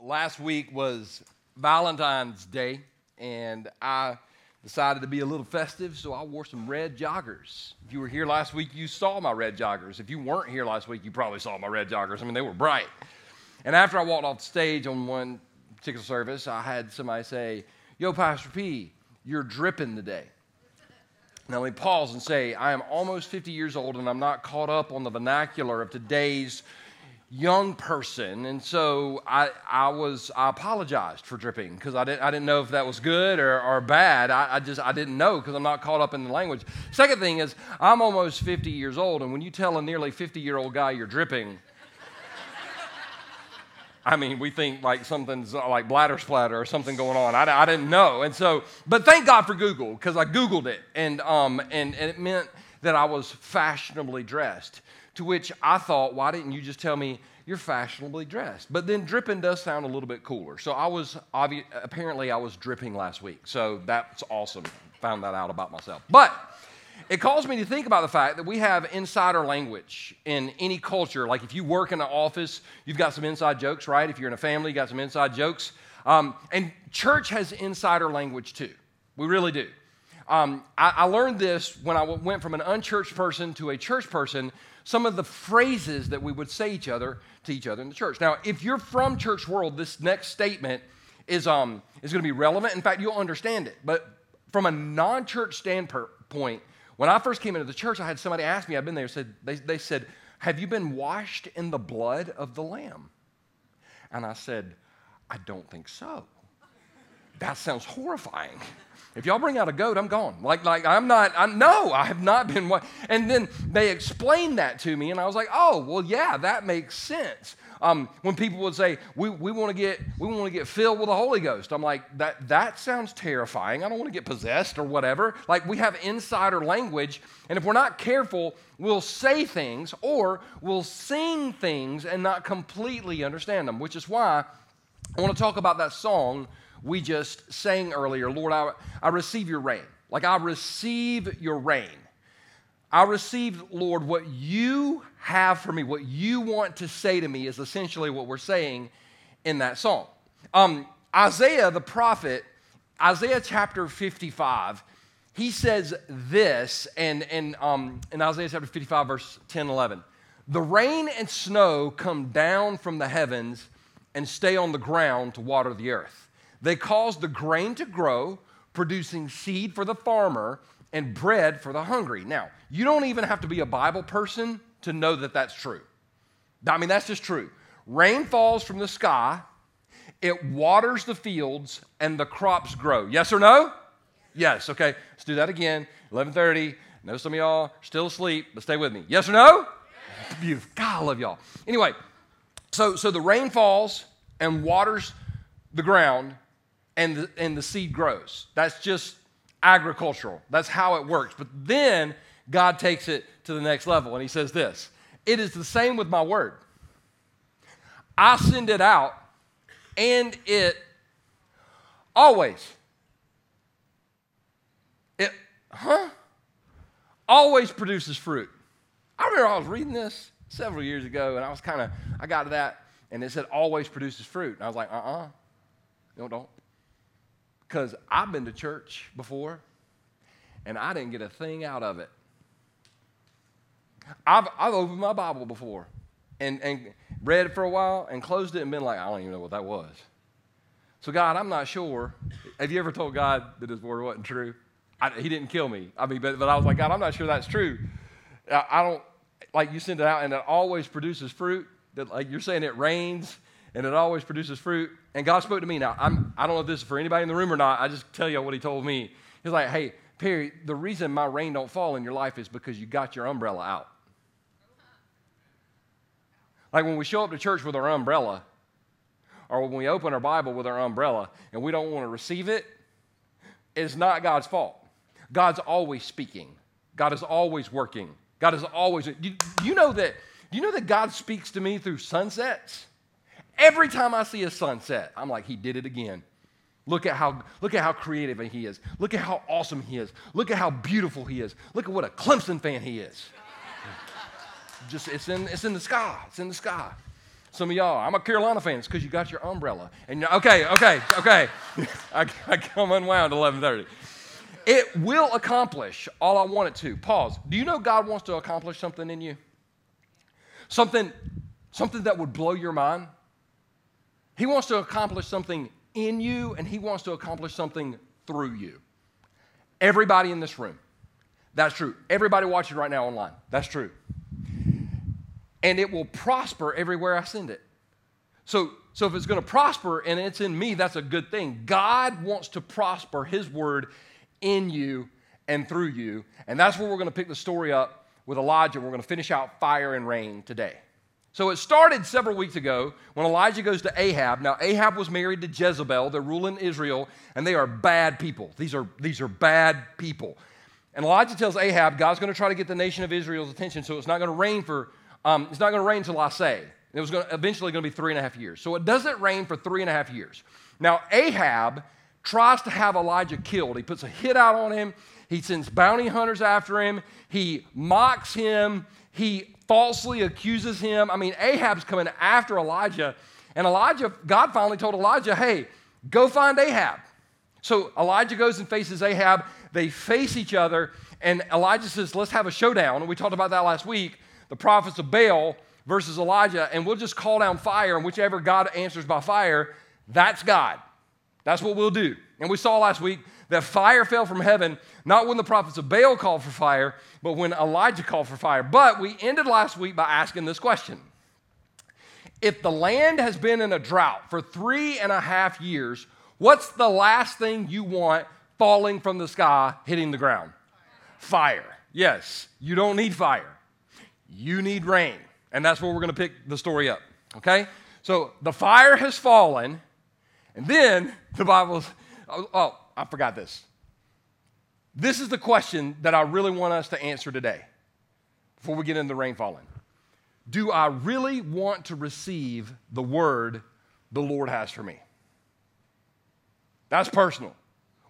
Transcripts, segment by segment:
last week was Valentine's Day, and I decided to be a little festive, so I wore some red joggers. If you were here last week, you saw my red joggers. If you weren't here last week, you probably saw my red joggers. I mean, they were bright. And after I walked off the stage on one particular service, I had somebody say, Yo, Pastor P, you're dripping today. Now, let me pause and say, I am almost 50 years old and I'm not caught up on the vernacular of today's young person, and so I, I was I apologized for dripping because I didn't I didn't know if that was good or, or bad. I, I just I didn't know because I'm not caught up in the language. Second thing is I'm almost 50 years old, and when you tell a nearly 50 year old guy you're dripping. I mean, we think like something's like bladder splatter or something going on. I, I didn't know. And so, but thank God for Google because I Googled it and, um, and, and it meant that I was fashionably dressed. To which I thought, why didn't you just tell me you're fashionably dressed? But then dripping does sound a little bit cooler. So I was, obvi- apparently, I was dripping last week. So that's awesome. Found that out about myself. But it calls me to think about the fact that we have insider language in any culture. Like if you work in an office, you've got some inside jokes, right? If you're in a family, you got some inside jokes. Um, and church has insider language too. We really do. Um, I, I, learned this when I went from an unchurched person to a church person some of the phrases that we would say each other to each other in the church. Now, if you're from church world, this next statement is, um, is going to be relevant. In fact, you'll understand it. But from a non-church standpoint, when I first came into the church, I had somebody ask me, I've been there, said, they, they said, have you been washed in the blood of the Lamb? And I said, I don't think so. That sounds horrifying. If y'all bring out a goat, I'm gone. Like, like I'm not, I'm, no, I have not been. And then they explained that to me, and I was like, oh, well, yeah, that makes sense. Um, when people would say, we, we want to get, we want to get filled with the Holy Ghost, I'm like, that, that sounds terrifying. I don't want to get possessed or whatever. Like, we have insider language, and if we're not careful, we'll say things or we'll sing things and not completely understand them, which is why I want to talk about that song we just sang earlier Lord, I, I receive your rain. Like I receive your rain. I receive, Lord, what you have for me, what you want to say to me is essentially what we're saying in that song. Um, Isaiah the prophet, Isaiah chapter 55, he says this, and, and um, in Isaiah chapter 55, verse 10 11. The rain and snow come down from the heavens and stay on the ground to water the earth. They caused the grain to grow, producing seed for the farmer and bread for the hungry. Now, you don't even have to be a Bible person to know that that's true. I mean, that's just true. Rain falls from the sky, it waters the fields, and the crops grow. Yes or no? Yes. Okay. Let's do that again. 11:30. I know some of y'all still asleep, but stay with me. Yes or no? Yes. God, I love y'all. Anyway, so so the rain falls and waters the ground, and the, and the seed grows. That's just agricultural. That's how it works. But then God takes it to the next level and he says this It is the same with my word. I send it out and it always, it, huh? Always produces fruit. I remember I was reading this several years ago and I was kind of, I got to that and it said always produces fruit. And I was like, uh uh-uh. uh, no, don't. Because I've been to church before and I didn't get a thing out of it. I've, I've opened my Bible before and, and read it for a while and closed it and been like, I don't even know what that was. So, God, I'm not sure. Have you ever told God that his word wasn't true? I, he didn't kill me. I mean, but, but I was like, God, I'm not sure that's true. I, I don't, like, you send it out and it always produces fruit. That, like, you're saying it rains and it always produces fruit. And God spoke to me. Now, I'm, I don't know if this is for anybody in the room or not. I just tell you what He told me. He's like, hey, Perry, the reason my rain don't fall in your life is because you got your umbrella out. Like when we show up to church with our umbrella, or when we open our Bible with our umbrella and we don't want to receive it, it's not God's fault. God's always speaking. God is always working. God is always. Do you know that? Do you know that God speaks to me through sunsets? Every time I see a sunset, I'm like, he did it again. Look at how look at how creative he is. Look at how awesome he is. Look at how beautiful he is. Look at what a Clemson fan he is. Just it's in it's in the sky. It's in the sky. Some of y'all, I'm a Carolina fan. It's because you got your umbrella. And okay, okay, okay. I, I come unwound 11:30. It will accomplish all I want it to. Pause. Do you know God wants to accomplish something in you? Something, something that would blow your mind. He wants to accomplish something in you, and He wants to accomplish something through you. Everybody in this room. That's true. Everybody watching right now online. That's true. And it will prosper everywhere I send it. So, so if it's going to prosper and it's in me, that's a good thing. God wants to prosper His word in you and through you. And that's where we're going to pick the story up with Elijah. We're going to finish out fire and rain today. So it started several weeks ago when Elijah goes to Ahab. Now, Ahab was married to Jezebel. They're ruling Israel, and they are bad people. These are, these are bad people. And Elijah tells Ahab, God's going to try to get the nation of Israel's attention, so it's not going to rain for, um, it's not going to rain until I say. It was going to, eventually going to be three and a half years. So it doesn't rain for three and a half years. Now, Ahab tries to have Elijah killed. He puts a hit out on him. He sends bounty hunters after him. He mocks him. He falsely accuses him. I mean, Ahab's coming after Elijah. And Elijah, God finally told Elijah, hey, go find Ahab. So Elijah goes and faces Ahab. They face each other. And Elijah says, let's have a showdown. And we talked about that last week. The prophets of Baal versus Elijah. And we'll just call down fire. And whichever God answers by fire, that's God. That's what we'll do. And we saw last week that fire fell from heaven, not when the prophets of Baal called for fire, but when Elijah called for fire. But we ended last week by asking this question If the land has been in a drought for three and a half years, what's the last thing you want falling from the sky hitting the ground? Fire. Yes, you don't need fire, you need rain. And that's where we're going to pick the story up. Okay? So the fire has fallen, and then the Bible's, oh, oh I forgot this. This is the question that I really want us to answer today before we get into the rain falling. Do I really want to receive the word the Lord has for me? That's personal.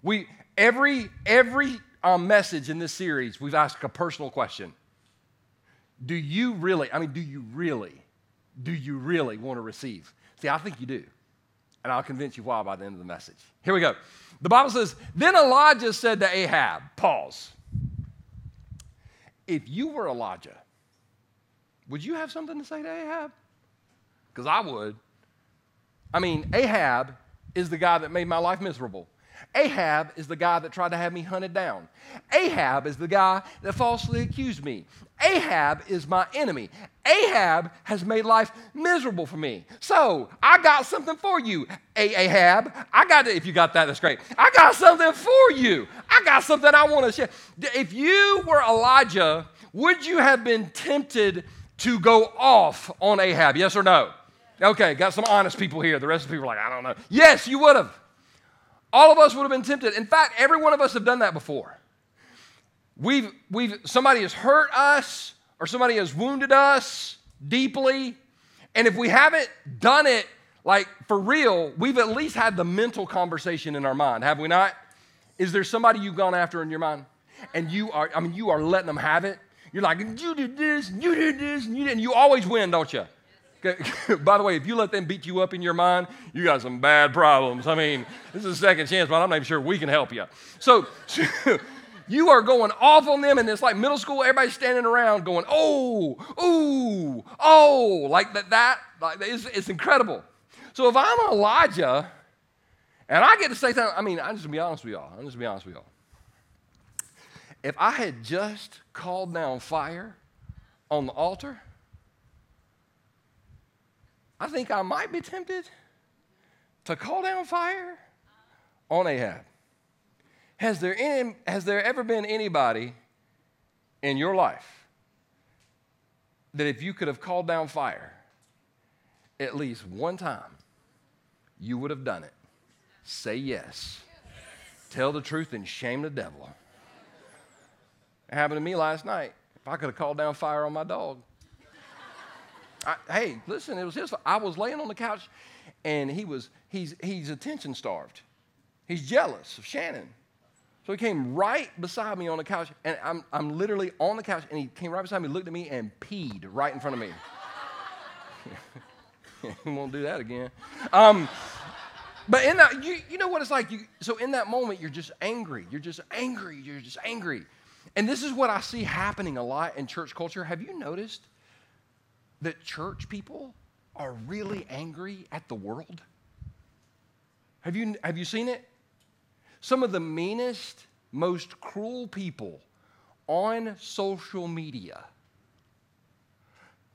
We every every um, message in this series, we've asked a personal question. Do you really? I mean, do you really? Do you really want to receive? See, I think you do, and I'll convince you why by the end of the message. Here we go. The Bible says, Then Elijah said to Ahab, Pause. If you were Elijah, would you have something to say to Ahab? Because I would. I mean, Ahab is the guy that made my life miserable. Ahab is the guy that tried to have me hunted down. Ahab is the guy that falsely accused me. Ahab is my enemy. Ahab has made life miserable for me. So I got something for you, Ahab. I got it. If you got that, that's great. I got something for you. I got something I want to share. If you were Elijah, would you have been tempted to go off on Ahab? Yes or no? Okay, got some honest people here. The rest of the people are like, I don't know. Yes, you would have. All of us would have been tempted. In fact, every one of us have done that before. We've, we've, somebody has hurt us or somebody has wounded us deeply. And if we haven't done it like for real, we've at least had the mental conversation in our mind, have we not? Is there somebody you've gone after in your mind? And you are, I mean, you are letting them have it. You're like, you did this, you did this, and you did, and you always win, don't you? By the way, if you let them beat you up in your mind, you got some bad problems. I mean, this is a second chance, but I'm not even sure we can help you. So, you are going off on them, and it's like middle school, everybody's standing around going, oh, ooh, oh, like that, that like it's, it's incredible. So if I'm Elijah, and I get to say something, I mean, I'm just gonna be honest with y'all. I'm just gonna be honest with y'all. If I had just called down fire on the altar, I think I might be tempted to call down fire on Ahab. Has there, any, has there ever been anybody in your life that if you could have called down fire at least one time, you would have done it? Say yes. Tell the truth and shame the devil. It happened to me last night. If I could have called down fire on my dog, I, hey, listen, it was his. I was laying on the couch, and he was he's he's attention starved. He's jealous of Shannon. So he came right beside me on the couch, and I'm, I'm literally on the couch, and he came right beside me, looked at me, and peed right in front of me. we won't do that again. Um, but in that, you, you know what it's like? You, so in that moment, you're just angry. You're just angry. You're just angry. And this is what I see happening a lot in church culture. Have you noticed that church people are really angry at the world? Have you, have you seen it? Some of the meanest, most cruel people on social media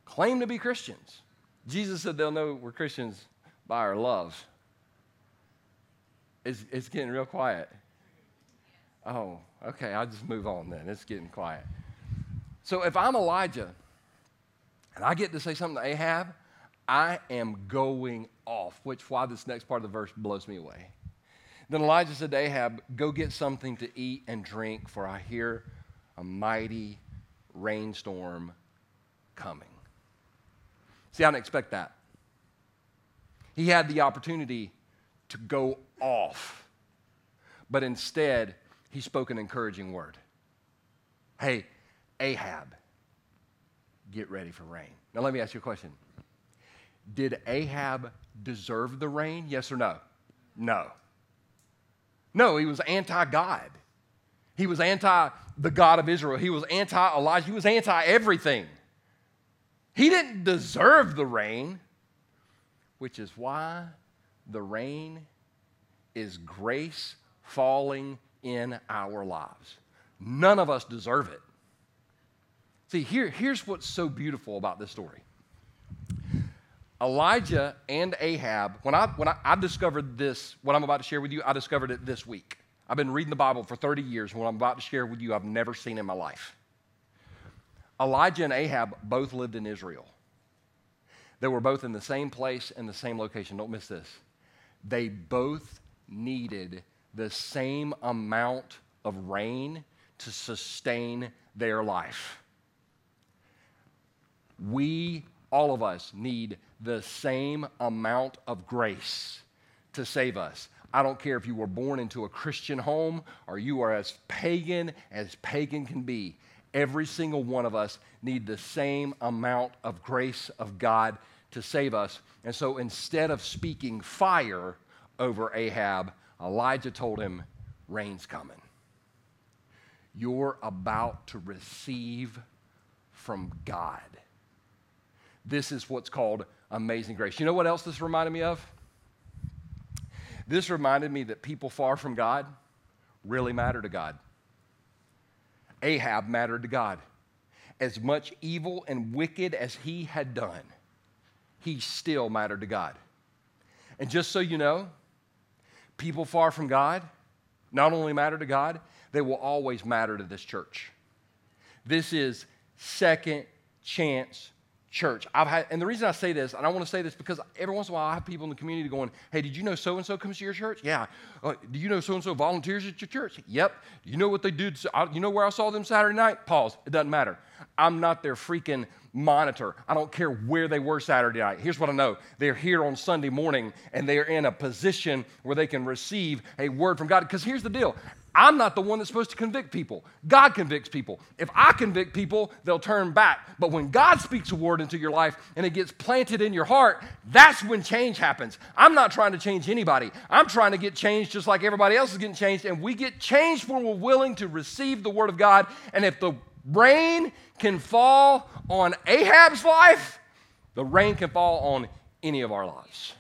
claim to be Christians. Jesus said they'll know we're Christians by our love. It's, it's getting real quiet. Oh, okay, I'll just move on then. It's getting quiet. So if I'm Elijah and I get to say something to Ahab, I am going off, which why this next part of the verse blows me away. Then Elijah said to Ahab, Go get something to eat and drink, for I hear a mighty rainstorm coming. See, I didn't expect that. He had the opportunity to go off, but instead, he spoke an encouraging word. Hey, Ahab, get ready for rain. Now, let me ask you a question. Did Ahab deserve the rain? Yes or no? No. No, he was anti God. He was anti the God of Israel. He was anti Elijah. He was anti everything. He didn't deserve the rain, which is why the rain is grace falling in our lives. None of us deserve it. See, here, here's what's so beautiful about this story. Elijah and Ahab, when I, when I, I, discovered this, what I'm about to share with you, I discovered it this week. I've been reading the Bible for 30 years, and what I'm about to share with you, I've never seen in my life. Elijah and Ahab both lived in Israel. They were both in the same place and the same location. Don't miss this. They both needed the same amount of rain to sustain their life. We, all of us, need the same amount of grace to save us. I don't care if you were born into a Christian home or you are as pagan as pagan can be. Every single one of us need the same amount of grace of God to save us. And so instead of speaking fire over Ahab, Elijah told him, Rain's coming. You're about to receive from God. This is what's called amazing grace. You know what else this reminded me of? This reminded me that people far from God really matter to God. Ahab mattered to God. As much evil and wicked as he had done, he still mattered to God. And just so you know, people far from God not only matter to God, they will always matter to this church. This is second chance church. I've had, and the reason I say this, and I want to say this because every once in a while I have people in the community going, "Hey, did you know so and so comes to your church? Yeah. Uh, do you know so and so volunteers at your church? Yep. You know what they do? You know where I saw them Saturday night? Pause. It doesn't matter. I'm not their freaking monitor. I don't care where they were Saturday night. Here's what I know they're here on Sunday morning and they're in a position where they can receive a word from God. Because here's the deal I'm not the one that's supposed to convict people. God convicts people. If I convict people, they'll turn back. But when God speaks a word into your life and it gets planted in your heart, that's when change happens. I'm not trying to change anybody. I'm trying to get changed just like everybody else is getting changed. And we get changed when we're willing to receive the word of God. And if the rain can fall on Ahab's life, the rain can fall on any of our lives.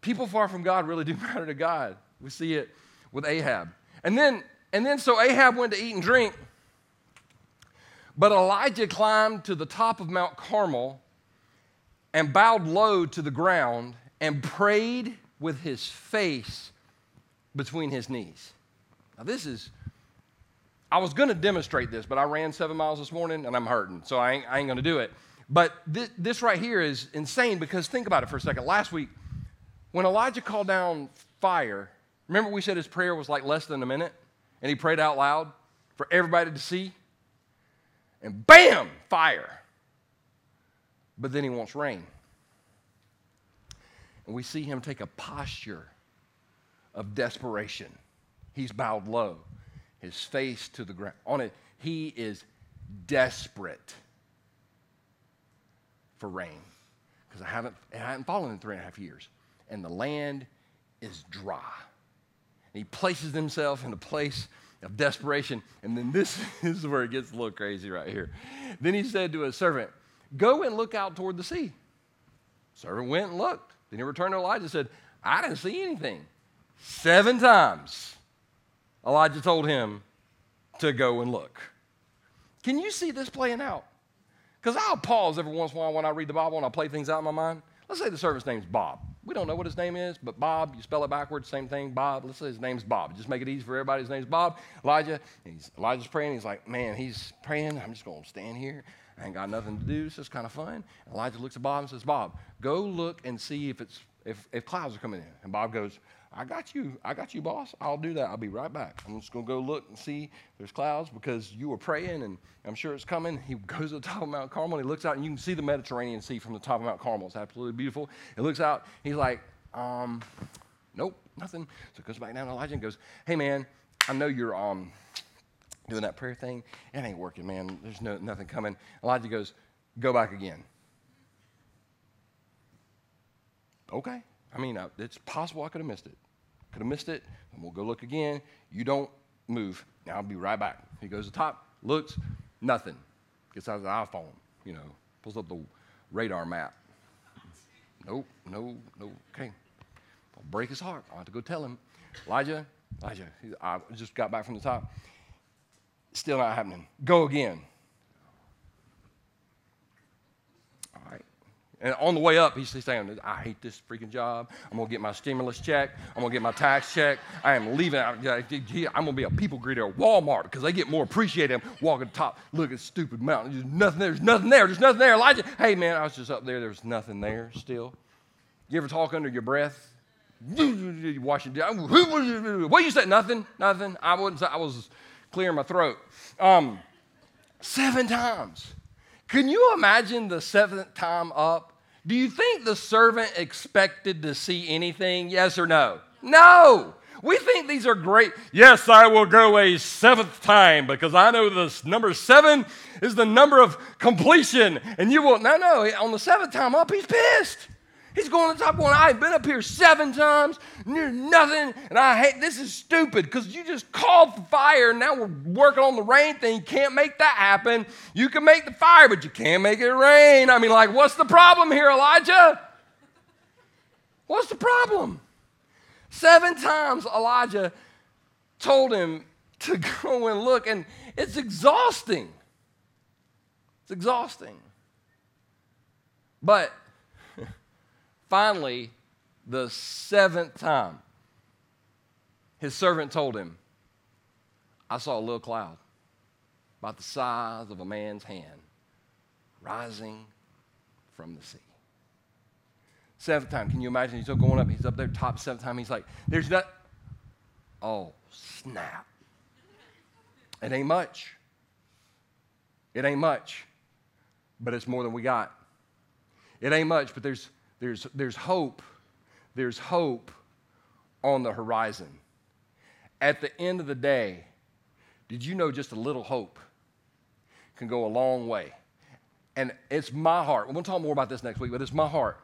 People far from God really do matter to God. We see it with Ahab. And then, and then so Ahab went to eat and drink. But Elijah climbed to the top of Mount Carmel and bowed low to the ground and prayed with his face between his knees. Now, this is, I was going to demonstrate this, but I ran seven miles this morning and I'm hurting, so I ain't, ain't going to do it. But this, this right here is insane because think about it for a second. Last week, when Elijah called down fire, Remember, we said his prayer was like less than a minute, and he prayed out loud for everybody to see? And bam, fire. But then he wants rain. And we see him take a posture of desperation. He's bowed low, his face to the ground. On it, he is desperate for rain because I haven't, it hadn't fallen in three and a half years. And the land is dry. And he places himself in a place of desperation. And then this is where it gets a little crazy right here. Then he said to his servant, Go and look out toward the sea. Servant went and looked. Then he returned to Elijah and said, I didn't see anything. Seven times Elijah told him to go and look. Can you see this playing out? Because I'll pause every once in a while when I read the Bible and I play things out in my mind. Let's say the servant's name's Bob. We don't know what his name is, but Bob, you spell it backwards, same thing, Bob. Let's say his name's Bob. Just make it easy for everybody. His name's Bob. Elijah, he's, Elijah's praying. He's like, man, he's praying. I'm just going to stand here. I ain't got nothing to do. It's just kind of fun. Elijah looks at Bob and says, Bob, go look and see if, it's, if, if clouds are coming in. And Bob goes, I got you. I got you, boss. I'll do that. I'll be right back. I'm just going to go look and see there's clouds because you were praying and I'm sure it's coming. He goes to the top of Mount Carmel and he looks out and you can see the Mediterranean Sea from the top of Mount Carmel. It's absolutely beautiful. He looks out. He's like, um, nope, nothing. So he goes back down to Elijah and goes, hey, man, I know you're um, doing that prayer thing. It ain't working, man. There's no, nothing coming. Elijah goes, go back again. Okay. I mean, it's possible I could have missed it. Could have missed it, and we'll go look again. You don't move. Now I'll be right back. He goes to the top, looks, nothing. Gets out of the iPhone, you know, pulls up the radar map. Nope, no, no, okay. I'll break his heart. i have to go tell him. Elijah, Elijah, I just got back from the top. Still not happening. Go again. And on the way up, he's saying, I hate this freaking job. I'm going to get my stimulus check. I'm going to get my tax check. I am leaving. I'm going to be a people greeter at Walmart because they get more appreciated walking the top. Look at stupid mountain. There's nothing there. There's nothing there. There's nothing there. Elijah, hey, man, I was just up there. There's nothing there still. You ever talk under your breath? Washing down. What you said? Nothing. Nothing. I wasn't. I was clearing my throat. Um, seven times. Can you imagine the seventh time up? Do you think the servant expected to see anything? Yes or no? No. We think these are great. Yes, I will go a seventh time because I know this number seven is the number of completion. And you will, no, no, on the seventh time up, he's pissed. He's going the top one. I've been up here seven times, there's nothing, and I hate this is stupid because you just called for fire, and now we're working on the rain thing. You can't make that happen. You can make the fire, but you can't make it rain. I mean, like, what's the problem here, Elijah? What's the problem? Seven times Elijah told him to go and look, and it's exhausting. It's exhausting. But Finally, the seventh time, his servant told him, I saw a little cloud about the size of a man's hand rising from the sea. Seventh time, can you imagine? He's going up, he's up there, top seventh time. He's like, There's not. Oh, snap. It ain't much. It ain't much, but it's more than we got. It ain't much, but there's there's, there's hope. There's hope on the horizon. At the end of the day, did you know just a little hope can go a long way? And it's my heart. We're going to talk more about this next week, but it's my heart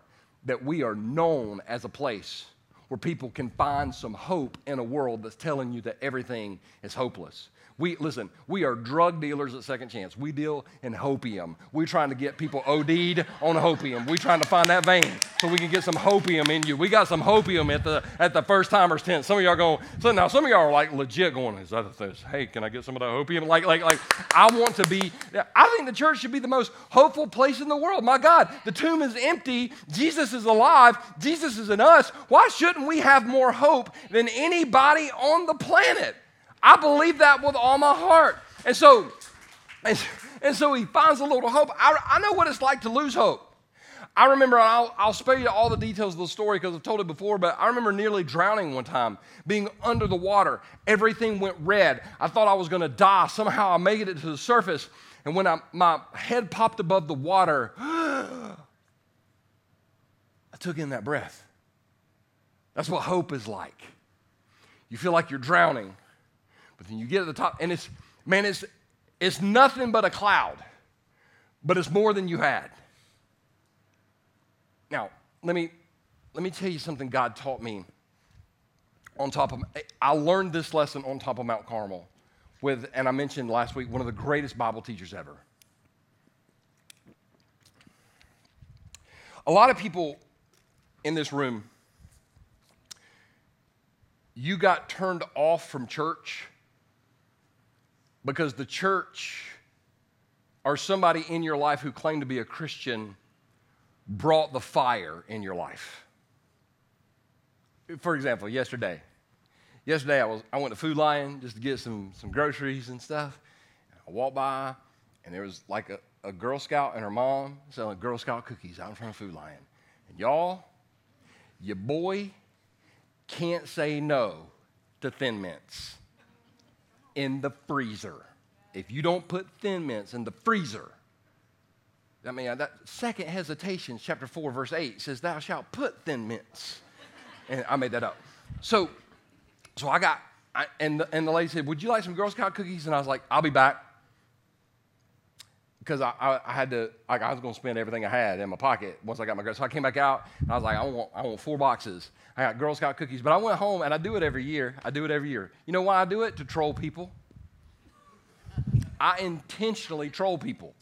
that we are known as a place where people can find some hope in a world that's telling you that everything is hopeless. We listen, we are drug dealers at Second Chance. We deal in hopium. We're trying to get people OD'd on hopium. We're trying to find that vein so we can get some hopium in you. We got some hopium at the at the first timers tent. Some of y'all going, so now some of y'all are like legit going, is that this? Hey, can I get some of that hopium? Like, like, like, I want to be, I think the church should be the most hopeful place in the world. My God, the tomb is empty, Jesus is alive, Jesus is in us. Why shouldn't we have more hope than anybody on the planet? I believe that with all my heart. And so, and, and so he finds a little hope. I, I know what it's like to lose hope. I remember, I'll, I'll spare you all the details of the story because I've told it before, but I remember nearly drowning one time, being under the water. Everything went red. I thought I was going to die. Somehow I made it to the surface. And when I, my head popped above the water, I took in that breath. That's what hope is like. You feel like you're drowning, but then you get to the top, and it's, man, it's, it's nothing but a cloud, but it's more than you had. Now, let me, let me tell you something God taught me on top of, I learned this lesson on top of Mount Carmel with, and I mentioned last week, one of the greatest Bible teachers ever. A lot of people in this room, you got turned off from church because the church or somebody in your life who claimed to be a Christian brought the fire in your life. For example, yesterday, yesterday I, was, I went to Food Lion just to get some, some groceries and stuff. I walked by, and there was like a, a Girl Scout and her mom selling Girl Scout cookies out in front of Food Lion. And y'all, your boy can't say no to Thin Mints in the freezer. If you don't put Thin Mints in the freezer, I mean, that second hesitation, chapter 4, verse 8 says, Thou shalt put Thin Mints. And I made that up. So, so I got, I, and, the, and the lady said, Would you like some Girl Scout cookies? And I was like, I'll be back. Because I, I, I, had to, like, I was going to spend everything I had in my pocket once I got my Girl So I came back out, and I was like, I want, I want four boxes. I got Girl Scout cookies. But I went home, and I do it every year. I do it every year. You know why I do it? To troll people. I intentionally troll people.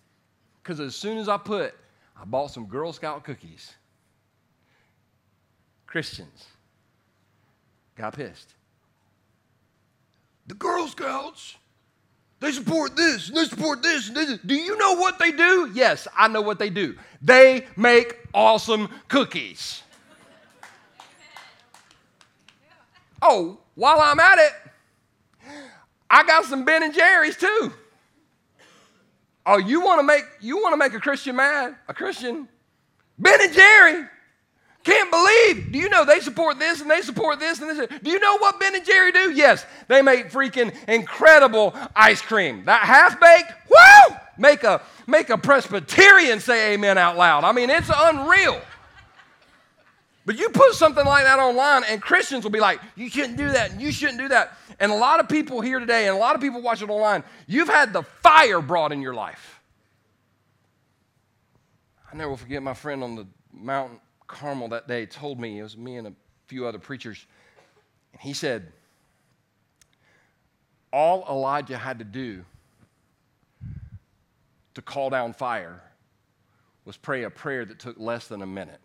Because as soon as I put, I bought some Girl Scout cookies, Christians got pissed. The Girl Scouts, they support this and they support this. And this. Do you know what they do? Yes, I know what they do. They make awesome cookies. Oh, while I'm at it, I got some Ben and Jerry's too. Oh, you want to make you want to make a Christian mad? A Christian? Ben and Jerry can't believe. Do you know they support this and they support this and this? Do you know what Ben and Jerry do? Yes, they make freaking incredible ice cream. That half baked, woo! Make a make a Presbyterian say amen out loud. I mean, it's unreal. But you put something like that online, and Christians will be like, you shouldn't do that, and you shouldn't do that. And a lot of people here today, and a lot of people watching online, you've had the fire brought in your life. I never will forget my friend on the Mount Carmel that day told me, it was me and a few other preachers, and he said, all Elijah had to do to call down fire was pray a prayer that took less than a minute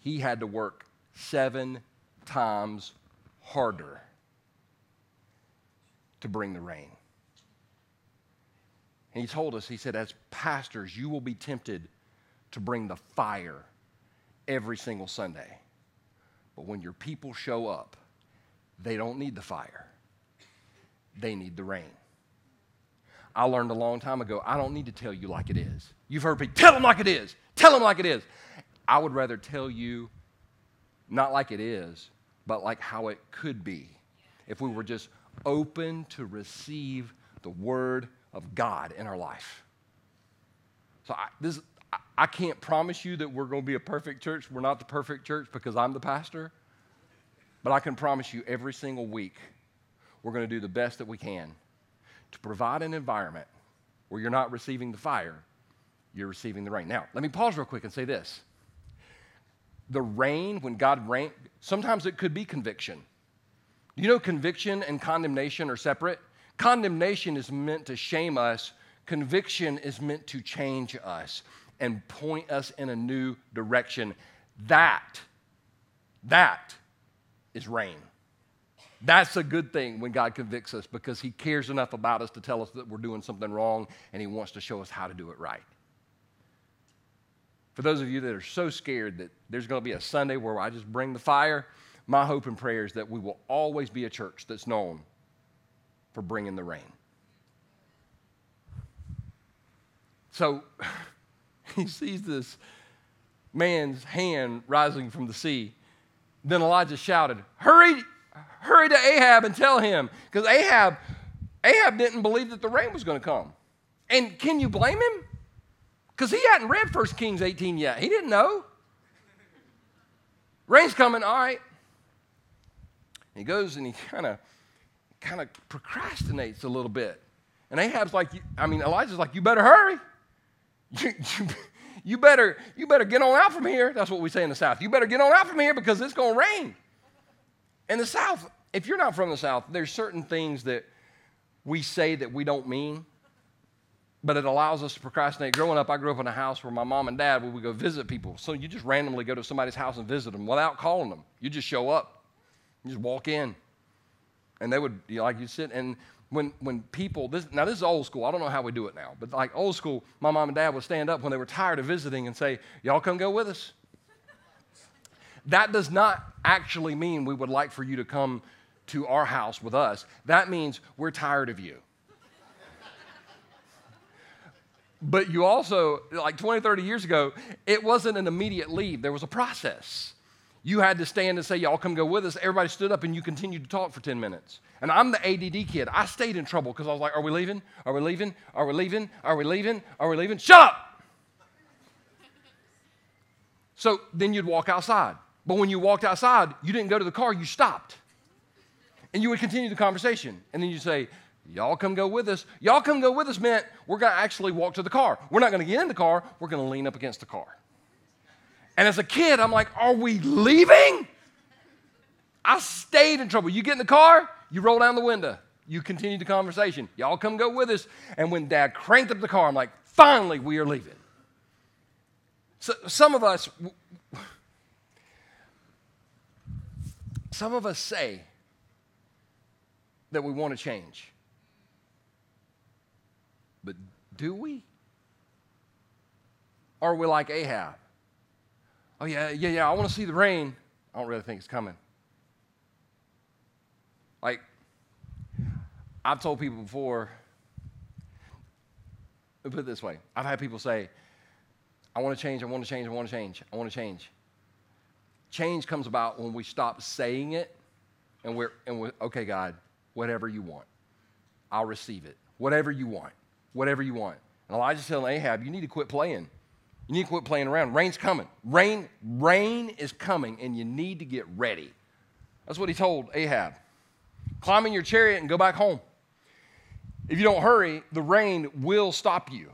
he had to work seven times harder to bring the rain. And he told us, he said, as pastors, you will be tempted to bring the fire every single Sunday. But when your people show up, they don't need the fire, they need the rain. I learned a long time ago, I don't need to tell you like it is. You've heard people, tell them like it is, tell them like it is. I would rather tell you not like it is, but like how it could be if we were just open to receive the word of God in our life. So I, this, I can't promise you that we're going to be a perfect church. We're not the perfect church because I'm the pastor. But I can promise you every single week we're going to do the best that we can to provide an environment where you're not receiving the fire, you're receiving the rain. Now, let me pause real quick and say this the rain, when God rain, sometimes it could be conviction. You know, conviction and condemnation are separate. Condemnation is meant to shame us, conviction is meant to change us and point us in a new direction. That, that is rain. That's a good thing when God convicts us because He cares enough about us to tell us that we're doing something wrong and He wants to show us how to do it right. For those of you that are so scared that there's going to be a Sunday where I just bring the fire, my hope and prayer is that we will always be a church that's known for bringing the rain. So he sees this man's hand rising from the sea. Then Elijah shouted, Hurry, hurry to Ahab and tell him. Because Ahab, Ahab didn't believe that the rain was going to come. And can you blame him? Because he hadn't read 1 Kings 18 yet. He didn't know. Rain's coming, all right. He goes and he kind of kind of procrastinates a little bit. And Ahab's like, I mean, Elijah's like, you better hurry. You, you, you better, you better get on out from here. That's what we say in the South. You better get on out from here because it's going to rain. In the South, if you're not from the South, there's certain things that we say that we don't mean, but it allows us to procrastinate. Growing up, I grew up in a house where my mom and dad would go visit people. So you just randomly go to somebody's house and visit them without calling them. You just show up, you just walk in, and they would like you sit and when when people this now this is old school. I don't know how we do it now, but like old school, my mom and dad would stand up when they were tired of visiting and say, "Y'all come go with us." That does not actually mean we would like for you to come to our house with us. That means we're tired of you. but you also, like 20, 30 years ago, it wasn't an immediate leave, there was a process. You had to stand and say, Y'all come go with us. Everybody stood up and you continued to talk for 10 minutes. And I'm the ADD kid. I stayed in trouble because I was like, Are we leaving? Are we leaving? Are we leaving? Are we leaving? Are we leaving? Shut up! So then you'd walk outside. But when you walked outside, you didn't go to the car, you stopped. And you would continue the conversation. And then you'd say, Y'all come go with us. Y'all come go with us meant we're going to actually walk to the car. We're not going to get in the car, we're going to lean up against the car. And as a kid, I'm like, Are we leaving? I stayed in trouble. You get in the car, you roll down the window, you continue the conversation. Y'all come go with us. And when dad cranked up the car, I'm like, Finally, we are leaving. So, some of us, some of us say that we want to change. But do we? Are we like Ahab? Oh, yeah, yeah, yeah, I want to see the rain. I don't really think it's coming. Like, I've told people before, put it this way I've had people say, I want to change, I want to change, I want to change, I want to change. Change comes about when we stop saying it and we're, and we're okay, God, whatever you want. I'll receive it. Whatever you want. Whatever you want. And Elijah's telling Ahab, you need to quit playing. You need to quit playing around. Rain's coming. Rain, rain is coming, and you need to get ready. That's what he told Ahab. Climb in your chariot and go back home. If you don't hurry, the rain will stop you.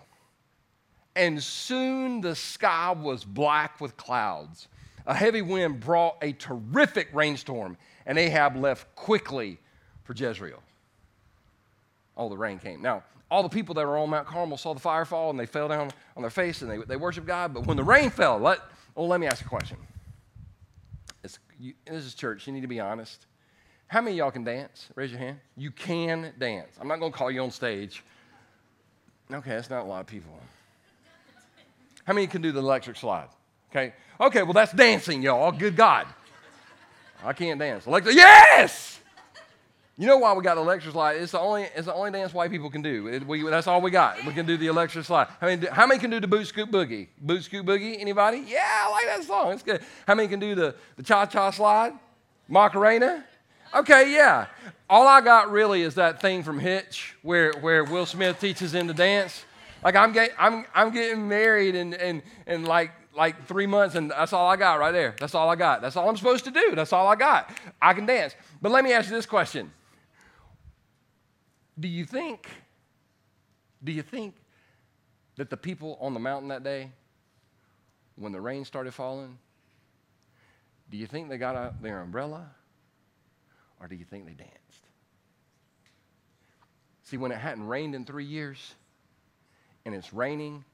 And soon the sky was black with clouds. A heavy wind brought a terrific rainstorm, and Ahab left quickly for Jezreel. All the rain came. Now, all the people that were on Mount Carmel saw the fire fall and they fell down on their face and they, they worshiped God. But when the rain fell, let, well, let me ask a question. You, this is church. You need to be honest. How many of y'all can dance? Raise your hand. You can dance. I'm not going to call you on stage. Okay, that's not a lot of people. How many can do the electric slide? Okay. Okay, well, that's dancing, y'all. Good God. I can't dance. Electric, yes! You know why we got the electric slide? It's the only, it's the only dance white people can do. It, we, that's all we got. We can do the electric slide. How many, how many can do the boot scoot boogie? Boot scoot boogie? Anybody? Yeah, I like that song. It's good. How many can do the, the cha cha slide? Macarena? Okay, yeah. All I got really is that thing from Hitch where, where Will Smith teaches him to dance. Like I'm, get, I'm, I'm getting married and, and, and like, like three months, and that's all I got right there. That's all I got. That's all I'm supposed to do. That's all I got. I can dance. But let me ask you this question do you think, do you think that the people on the mountain that day, when the rain started falling, do you think they got out their umbrella or do you think they danced? See, when it hadn't rained in three years and it's raining,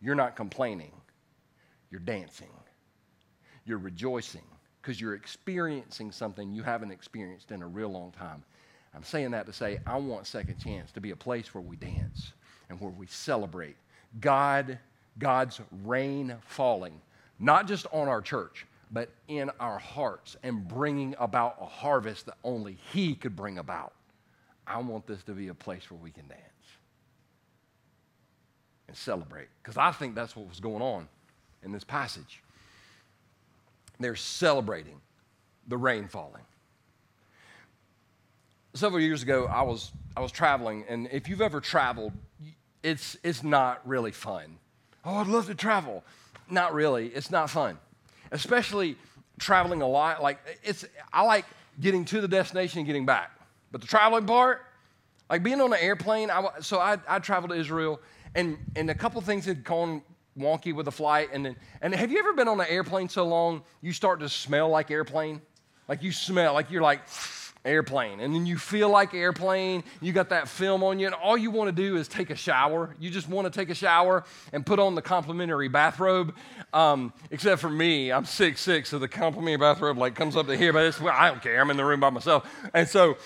you're not complaining, you're dancing, you're rejoicing because you're experiencing something you haven't experienced in a real long time. I'm saying that to say I want Second Chance to be a place where we dance and where we celebrate God, God's rain falling, not just on our church, but in our hearts and bringing about a harvest that only He could bring about. I want this to be a place where we can dance and celebrate because I think that's what was going on in this passage. They're celebrating the rain falling several years ago, I was, I was traveling, and if you've ever traveled, it's, it's not really fun. Oh, I'd love to travel. Not really. It's not fun, especially traveling a lot. Like it's, I like getting to the destination and getting back, but the traveling part, like being on an airplane. I, so I, I traveled to Israel, and and a couple things had gone wonky with the flight. And then, and have you ever been on an airplane so long you start to smell like airplane? Like you smell, like you're like airplane. And then you feel like airplane. You got that film on you, and all you want to do is take a shower. You just want to take a shower and put on the complimentary bathrobe. Um, except for me, I'm six six, so the complimentary bathrobe like comes up to here, but it's, well, I don't care. I'm in the room by myself. And so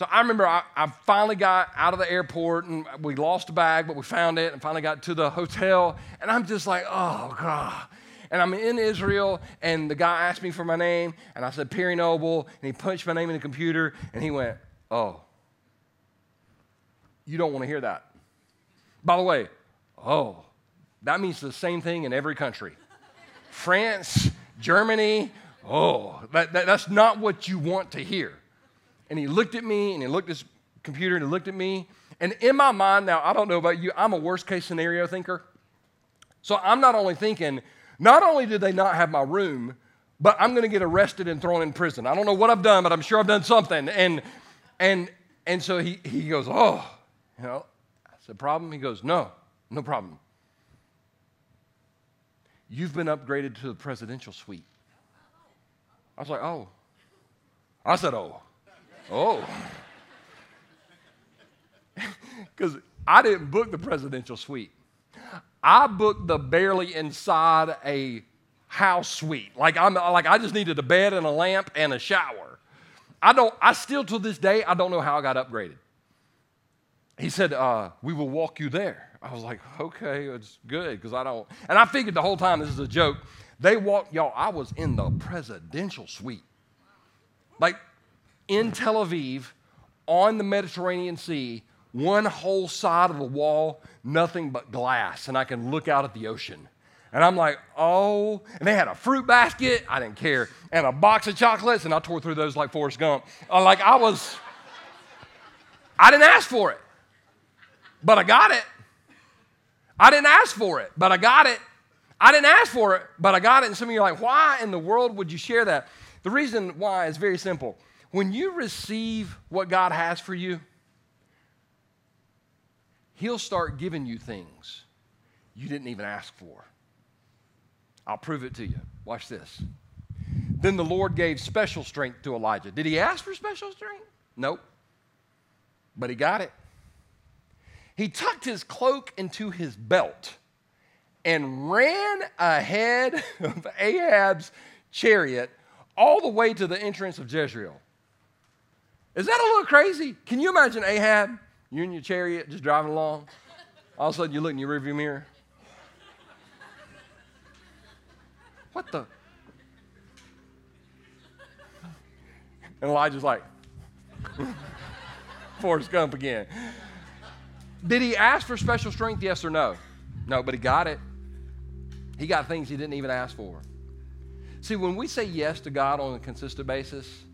so I remember I, I, finally got out of the airport and we lost a bag, but we found it and finally got to the hotel. And I'm just like, oh, God. And I'm in Israel, and the guy asked me for my name, and I said Perry Noble, and he punched my name in the computer, and he went, oh, you don't want to hear that. By the way, oh, that means the same thing in every country. France, Germany, oh, that, that, that's not what you want to hear and he looked at me and he looked at his computer and he looked at me. And in my mind, now, I don't know about you, I'm a worst case scenario thinker. So I'm not only thinking, not only did they not have my room, but I'm going to get arrested and thrown in prison. I don't know what I've done, but I'm sure I've done something. And and and so he he goes, oh, you know, I said, problem? He goes, no, no problem. You've been upgraded to the presidential suite. I was like, oh. I said, oh. Oh. Because I didn't book the presidential suite. I booked the barely inside a house suite. Like I'm like I just needed a bed and a lamp and a shower. I don't I still to this day I don't know how I got upgraded. He said, uh, we will walk you there. I was like, okay, it's good, because I don't and I figured the whole time this is a joke. They walked, y'all, I was in the presidential suite. Like in Tel Aviv on the Mediterranean Sea, one whole side of the wall, nothing but glass, and I can look out at the ocean. And I'm like, oh, and they had a fruit basket, I didn't care, and a box of chocolates, and I tore through those like Forrest Gump. Uh, like I was, I didn't ask for it, but I got it. I didn't ask for it, but I got it. I didn't ask for it, but I got it. And some of you are like, why in the world would you share that? The reason why is very simple. When you receive what God has for you, He'll start giving you things you didn't even ask for. I'll prove it to you. Watch this. Then the Lord gave special strength to Elijah. Did he ask for special strength? Nope. But he got it. He tucked his cloak into his belt and ran ahead of Ahab's chariot all the way to the entrance of Jezreel. Is that a little crazy? Can you imagine Ahab? You in your chariot just driving along. All of a sudden you look in your rearview mirror. What the? And Elijah's like, Forrest Gump again. Did he ask for special strength? Yes or no? No, but he got it. He got things he didn't even ask for. See, when we say yes to God on a consistent basis,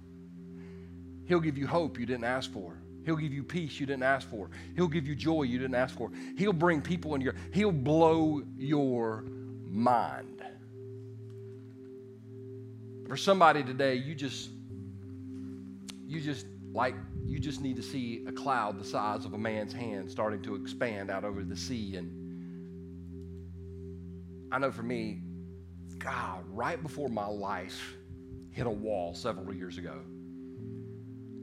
He'll give you hope you didn't ask for. He'll give you peace you didn't ask for. He'll give you joy you didn't ask for. He'll bring people into your, he'll blow your mind. For somebody today, you just, you just like, you just need to see a cloud the size of a man's hand starting to expand out over the sea. And I know for me, God, right before my life hit a wall several years ago,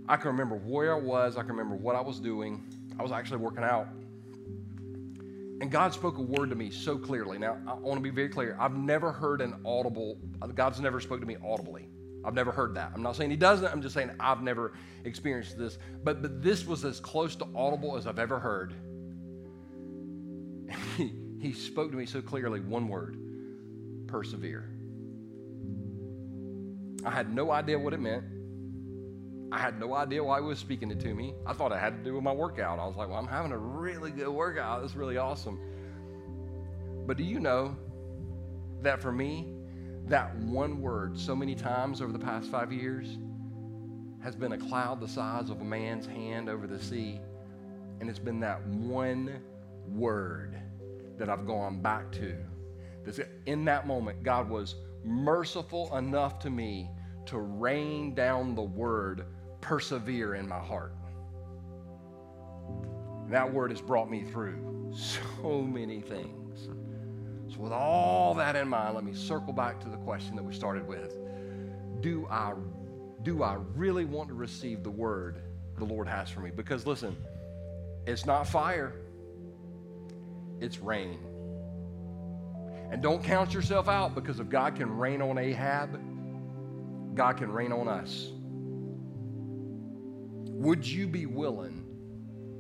I can remember where I was, I can remember what I was doing. I was actually working out. And God spoke a word to me so clearly. Now, I want to be very clear. I've never heard an audible, God's never spoke to me audibly. I've never heard that. I'm not saying He doesn't, I'm just saying I've never experienced this. But, but this was as close to audible as I've ever heard. He, he spoke to me so clearly one word persevere. I had no idea what it meant. I had no idea why he was speaking it to me. I thought it had to do with my workout. I was like, well, I'm having a really good workout. It's really awesome. But do you know that for me, that one word so many times over the past five years has been a cloud the size of a man's hand over the sea? And it's been that one word that I've gone back to. In that moment, God was merciful enough to me to rain down the word persevere in my heart. That word has brought me through so many things. So, with all that in mind, let me circle back to the question that we started with. Do I, do I really want to receive the word the Lord has for me? Because listen, it's not fire, it's rain. And don't count yourself out because if God can rain on Ahab, God can rain on us. Would you be willing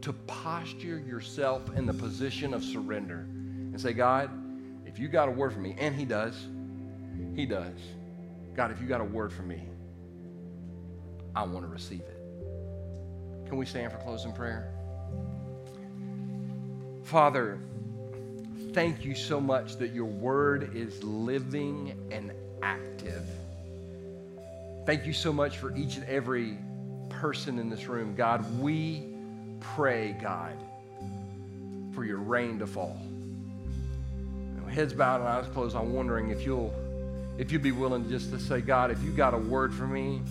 to posture yourself in the position of surrender and say, God, if you got a word for me, and He does, He does. God, if you got a word for me, I want to receive it. Can we stand for closing prayer? Father, thank you so much that your word is living and active. Thank you so much for each and every person in this room. God, we pray, God, for your rain to fall. Heads bowed and eyes closed, I'm wondering if you'll if you'd be willing just to say, God, if you got a word for me,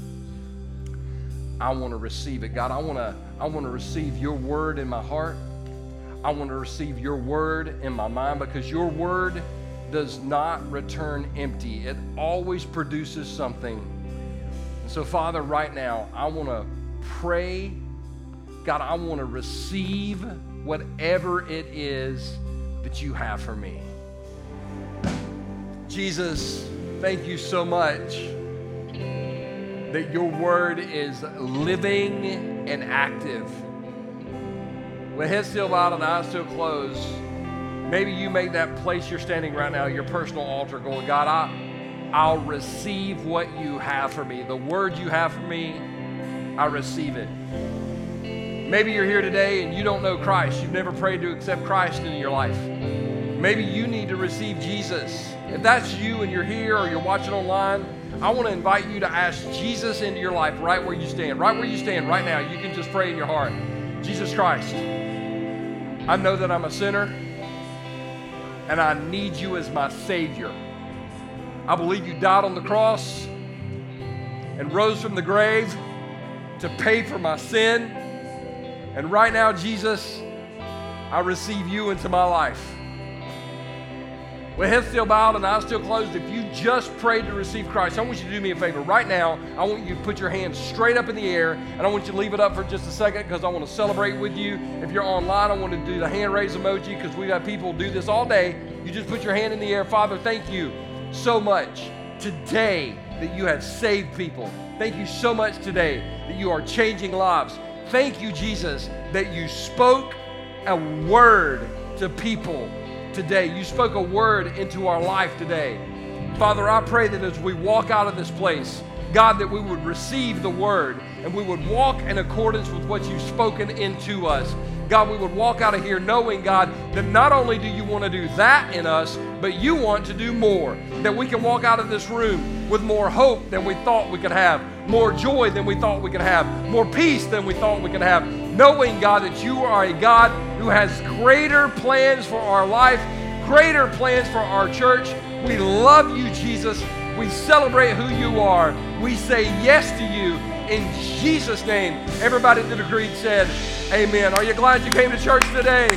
I want to receive it. God, I want to I want to receive your word in my heart. I want to receive your word in my mind because your word does not return empty. It always produces something. And so, Father, right now, I want to pray. God, I want to receive whatever it is that you have for me. Jesus, thank you so much that your word is living and active. With head still bowed and eyes still closed, maybe you make that place you're standing right now your personal altar going, God, I, I'll receive what you have for me. The word you have for me, I receive it. Maybe you're here today and you don't know Christ. You've never prayed to accept Christ in your life. Maybe you need to receive Jesus. If that's you and you're here or you're watching online, I want to invite you to ask Jesus into your life right where you stand. Right where you stand right now. You can just pray in your heart Jesus Christ, I know that I'm a sinner and I need you as my Savior. I believe you died on the cross and rose from the grave to pay for my sin. And right now, Jesus, I receive you into my life. With head still bowed and eyes still closed, if you just prayed to receive Christ, I want you to do me a favor. Right now, I want you to put your hands straight up in the air, and I want you to leave it up for just a second because I want to celebrate with you. If you're online, I want to do the hand raise emoji because we've had people do this all day. You just put your hand in the air. Father, thank you so much today that you have saved people. Thank you so much today that you are changing lives. Thank you, Jesus, that you spoke a word to people today. You spoke a word into our life today. Father, I pray that as we walk out of this place, God, that we would receive the word and we would walk in accordance with what you've spoken into us. God, we would walk out of here knowing, God, that not only do you want to do that in us, but you want to do more. That we can walk out of this room with more hope than we thought we could have, more joy than we thought we could have, more peace than we thought we could have, knowing, God, that you are a God who has greater plans for our life, greater plans for our church. We love you, Jesus. We celebrate who you are. We say yes to you in Jesus' name. Everybody that agreed said, Amen. Are you glad you came to church today?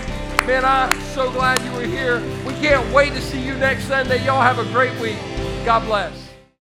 Man, I'm so glad you were here. We can't wait to see you next Sunday. Y'all have a great week. God bless.